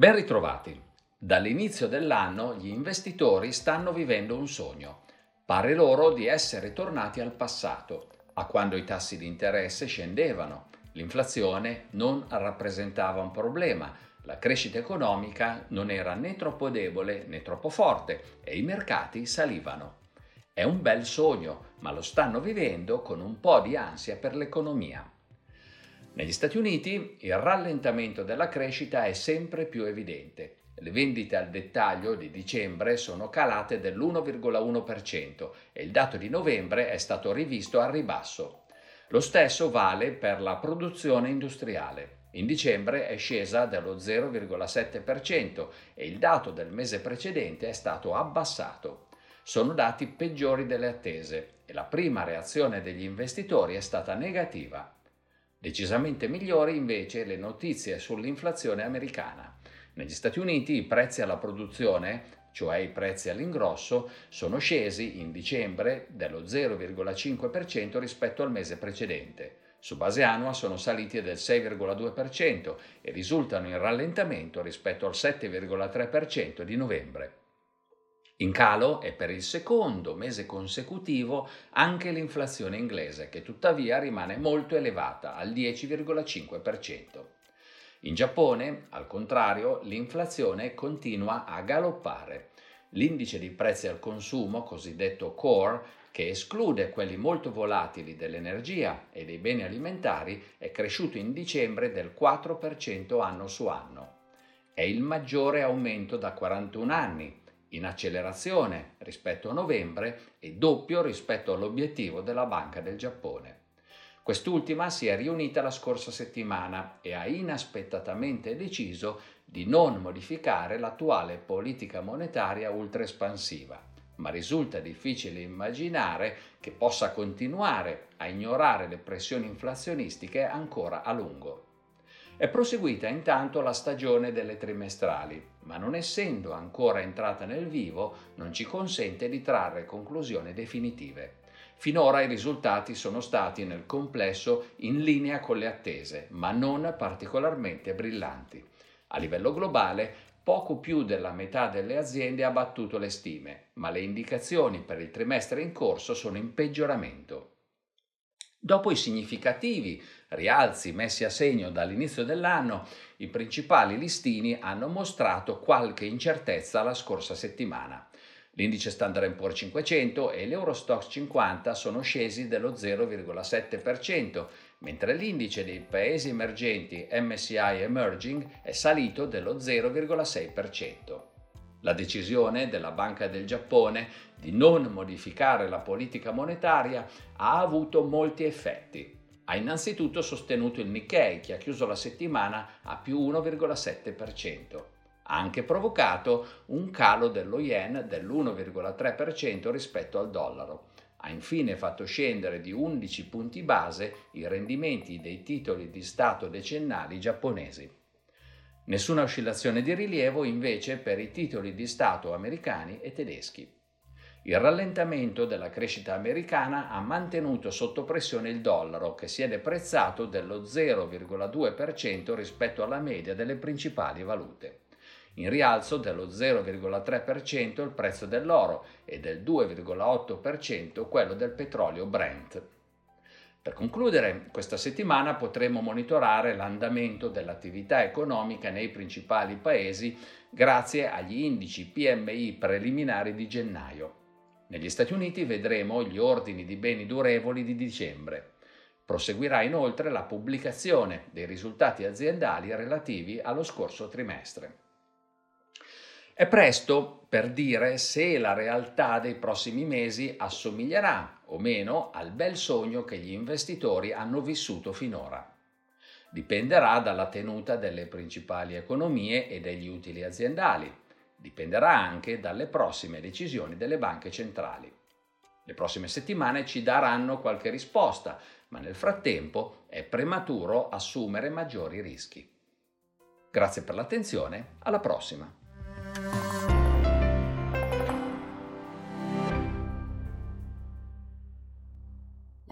Ben ritrovati. Dall'inizio dell'anno gli investitori stanno vivendo un sogno. Pare loro di essere tornati al passato, a quando i tassi di interesse scendevano, l'inflazione non rappresentava un problema, la crescita economica non era né troppo debole né troppo forte e i mercati salivano. È un bel sogno, ma lo stanno vivendo con un po' di ansia per l'economia. Negli Stati Uniti il rallentamento della crescita è sempre più evidente. Le vendite al dettaglio di dicembre sono calate dell'1,1% e il dato di novembre è stato rivisto al ribasso. Lo stesso vale per la produzione industriale. In dicembre è scesa dello 0,7% e il dato del mese precedente è stato abbassato. Sono dati peggiori delle attese e la prima reazione degli investitori è stata negativa. Decisamente migliori invece le notizie sull'inflazione americana. Negli Stati Uniti i prezzi alla produzione, cioè i prezzi all'ingrosso, sono scesi in dicembre dello 0,5% rispetto al mese precedente. Su base annua sono saliti del 6,2% e risultano in rallentamento rispetto al 7,3% di novembre. In calo è per il secondo mese consecutivo anche l'inflazione inglese, che tuttavia rimane molto elevata, al 10,5%. In Giappone, al contrario, l'inflazione continua a galoppare. L'indice di prezzi al consumo, cosiddetto core, che esclude quelli molto volatili dell'energia e dei beni alimentari, è cresciuto in dicembre del 4% anno su anno. È il maggiore aumento da 41 anni in accelerazione rispetto a novembre e doppio rispetto all'obiettivo della Banca del Giappone. Quest'ultima si è riunita la scorsa settimana e ha inaspettatamente deciso di non modificare l'attuale politica monetaria ultra espansiva, ma risulta difficile immaginare che possa continuare a ignorare le pressioni inflazionistiche ancora a lungo. È proseguita intanto la stagione delle trimestrali, ma non essendo ancora entrata nel vivo non ci consente di trarre conclusioni definitive. Finora i risultati sono stati nel complesso in linea con le attese, ma non particolarmente brillanti. A livello globale, poco più della metà delle aziende ha battuto le stime, ma le indicazioni per il trimestre in corso sono in peggioramento. Dopo i significativi rialzi messi a segno dall'inizio dell'anno, i principali listini hanno mostrato qualche incertezza la scorsa settimana. L'indice Standard Poor's 500 e l'Eurostox 50 sono scesi dello 0,7%, mentre l'indice dei paesi emergenti MSCI Emerging è salito dello 0,6%. La decisione della Banca del Giappone di non modificare la politica monetaria ha avuto molti effetti. Ha innanzitutto sostenuto il Nikkei, che ha chiuso la settimana a più 1,7%. Ha anche provocato un calo dello yen dell'1,3% rispetto al dollaro. Ha infine fatto scendere di 11 punti base i rendimenti dei titoli di Stato decennali giapponesi. Nessuna oscillazione di rilievo invece per i titoli di Stato americani e tedeschi. Il rallentamento della crescita americana ha mantenuto sotto pressione il dollaro, che si è deprezzato dello 0,2% rispetto alla media delle principali valute. In rialzo dello 0,3% il prezzo dell'oro e del 2,8% quello del petrolio Brent. Per concludere, questa settimana potremo monitorare l'andamento dell'attività economica nei principali paesi grazie agli indici PMI preliminari di gennaio. Negli Stati Uniti vedremo gli ordini di beni durevoli di dicembre. Proseguirà inoltre la pubblicazione dei risultati aziendali relativi allo scorso trimestre. È presto per dire se la realtà dei prossimi mesi assomiglierà o meno al bel sogno che gli investitori hanno vissuto finora. Dipenderà dalla tenuta delle principali economie e degli utili aziendali. Dipenderà anche dalle prossime decisioni delle banche centrali. Le prossime settimane ci daranno qualche risposta, ma nel frattempo è prematuro assumere maggiori rischi. Grazie per l'attenzione, alla prossima!